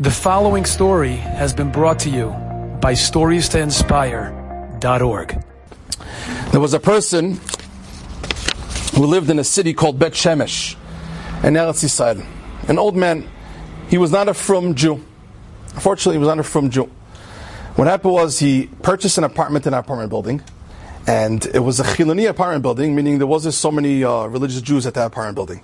The following story has been brought to you by StoriesToInspire.org. There was a person who lived in a city called Bet Shemesh in Eretz Yisrael. An old man. He was not a frum Jew. Unfortunately, he was not a frum Jew. What happened was he purchased an apartment in an apartment building, and it was a Chiloni apartment building, meaning there wasn't so many uh, religious Jews at that apartment building.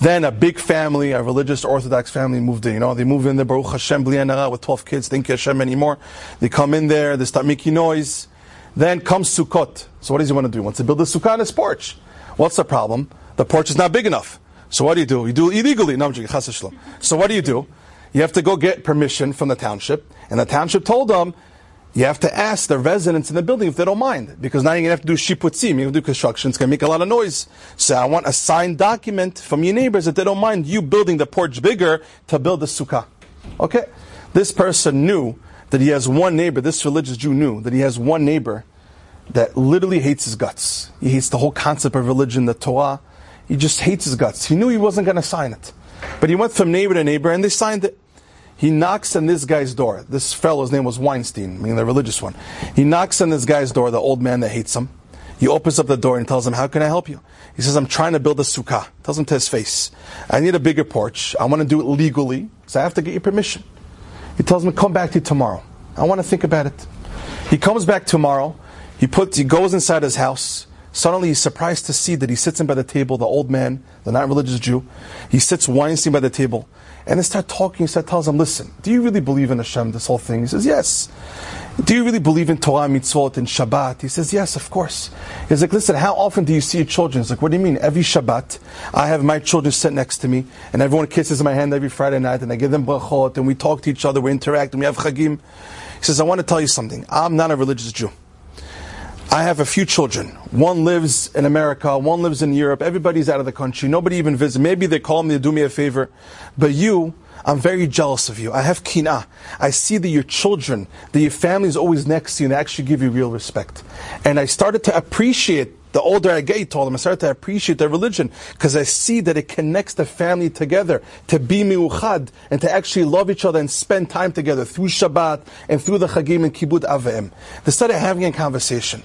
Then a big family, a religious Orthodox family moved in. You know, they move in there, Baruch Hashem, bli ayin hara, with 12 kids, think Hashem anymore. They come in there, they start making noise. Then comes Sukkot. So what does he want to do? He wants to build a Sukkah on his porch. What's the problem? The porch is not big enough. So what do you do? You do illegally. No, So what do you do? You have to go get permission from the township. And the township told them, you have to ask the residents in the building if they don't mind, because now you're to have to do shiputzim, you're to do construction, it's to make a lot of noise. So I want a signed document from your neighbors that they don't mind you building the porch bigger to build the sukkah. Okay? This person knew that he has one neighbor, this religious Jew knew that he has one neighbor that literally hates his guts. He hates the whole concept of religion, the Torah. He just hates his guts. He knew he wasn't going to sign it. But he went from neighbor to neighbor and they signed it. He knocks on this guy's door. This fellow's name was Weinstein, meaning the religious one. He knocks on this guy's door, the old man that hates him. He opens up the door and tells him, How can I help you? He says, I'm trying to build a sukkah. Tells him to his face, I need a bigger porch. I want to do it legally, so I have to get your permission. He tells him, Come back to you tomorrow. I want to think about it. He comes back tomorrow. He puts, he goes inside his house. Suddenly he's surprised to see that he sits in by the table, the old man, the not religious Jew. He sits Weinstein by the table. And they start talking, he start tells him, listen, do you really believe in Hashem, this whole thing? He says, yes. Do you really believe in Torah, mitzvot, and Shabbat? He says, yes, of course. He's like, listen, how often do you see your children? He's like, what do you mean? Every Shabbat, I have my children sit next to me, and everyone kisses my hand every Friday night, and I give them brachot, and we talk to each other, we interact, and we have chagim. He says, I want to tell you something. I'm not a religious Jew. I have a few children. One lives in America, one lives in Europe. Everybody's out of the country. Nobody even visits. Maybe they call me to do me a favor. But you, I'm very jealous of you. I have kina. I see that your children, that your family is always next to you and they actually give you real respect. And I started to appreciate the older I get, told I started to appreciate their religion because I see that it connects the family together to be miuchad and to actually love each other and spend time together through Shabbat and through the Chagim and Kibbud Av Va'em. They started having a conversation.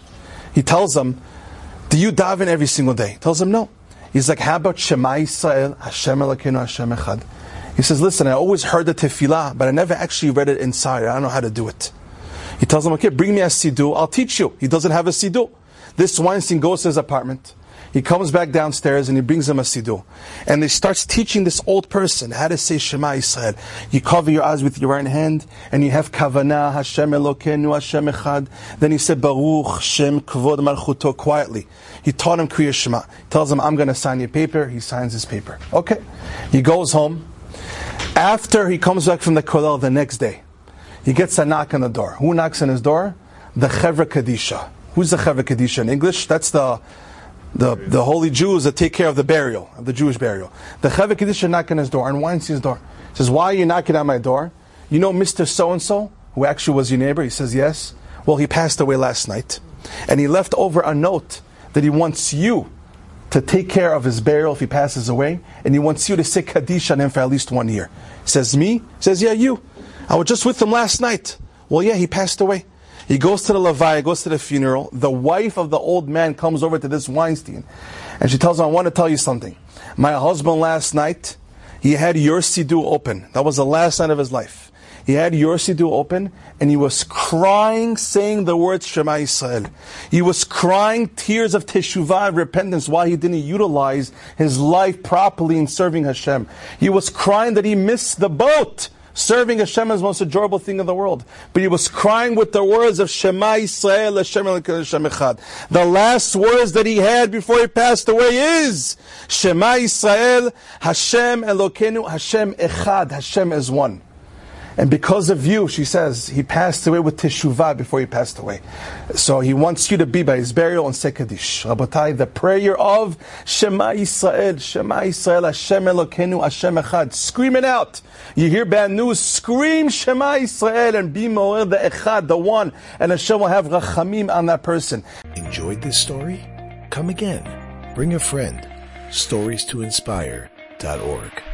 He tells them, Do you daven every single day? He tells them, No. He's like, How about Shema Yisrael, Hashem Elokeinu, Hashem Echad? He says, Listen, I always heard the tefillah, but I never actually read it inside. I don't know how to do it. He tells them, Okay, bring me a siddur, I'll teach you. He doesn't have a siddur. This Weinstein goes to his apartment. He comes back downstairs and he brings him a siddur. And he starts teaching this old person how to say Shema Yisrael. You cover your eyes with your right hand and you have Kavanah, Hashem Elokeinu, Hashem Echad. Then he said Baruch Shem Kvod Malchuto quietly. He taught him Kriya Shema. He tells him, I'm going to sign your paper. He signs his paper. Okay. He goes home. After he comes back from the kollel the next day, he gets a knock on the door. Who knocks on his door? The Chevra Kadisha. Who's the Chevra Kadisha in English? That's the the, the holy Jews that take care of the burial, of the Jewish burial. The Chevra Kadisha knock on his door, on Weinstein's door. He says, Why are you knocking on my door? You know Mr. So and so, who actually was your neighbor? He says, Yes. Well, he passed away last night. And he left over a note that he wants you to take care of his burial if he passes away, and he wants you to say Kaddish on him for at least one year. He says, Me? He says, Yeah, you. I was just with him last night. Well, yeah, he passed away. He goes to the levaya, goes to the funeral. The wife of the old man comes over to this Weinstein. And she tells him, I want to tell you something. My husband last night, he had your Siddur open. That was the last night of his life. He had your Siddur open, and he was crying, saying the words Shema Yisrael. He was crying tears of teshuvah, repentance, why he didn't utilize his life properly in serving Hashem. He was crying that he missed the boat. Serving Hashem is the most enjoyable thing in the world. But he was crying with the words of Shema Yisrael, Hashem Hashem Echad. The last words that he had before he passed away is Shema Yisrael, Hashem Elokeinu, Hashem Echad, Hashem is one. And because of you, she says, he passed away with teshuvah before he passed away. So he wants you to be by his burial and say Kaddish. Rabotai, the prayer of Shema Yisrael, Shema Yisrael, Hashem Elokeinu, Hashem Echad. Scream it out. You hear bad news, scream Shema Yisrael and be more the Echad, the one. And Hashem will have rachamim on that person. Enjoyed this story? Come again. Bring a friend. Stories to inspire.org.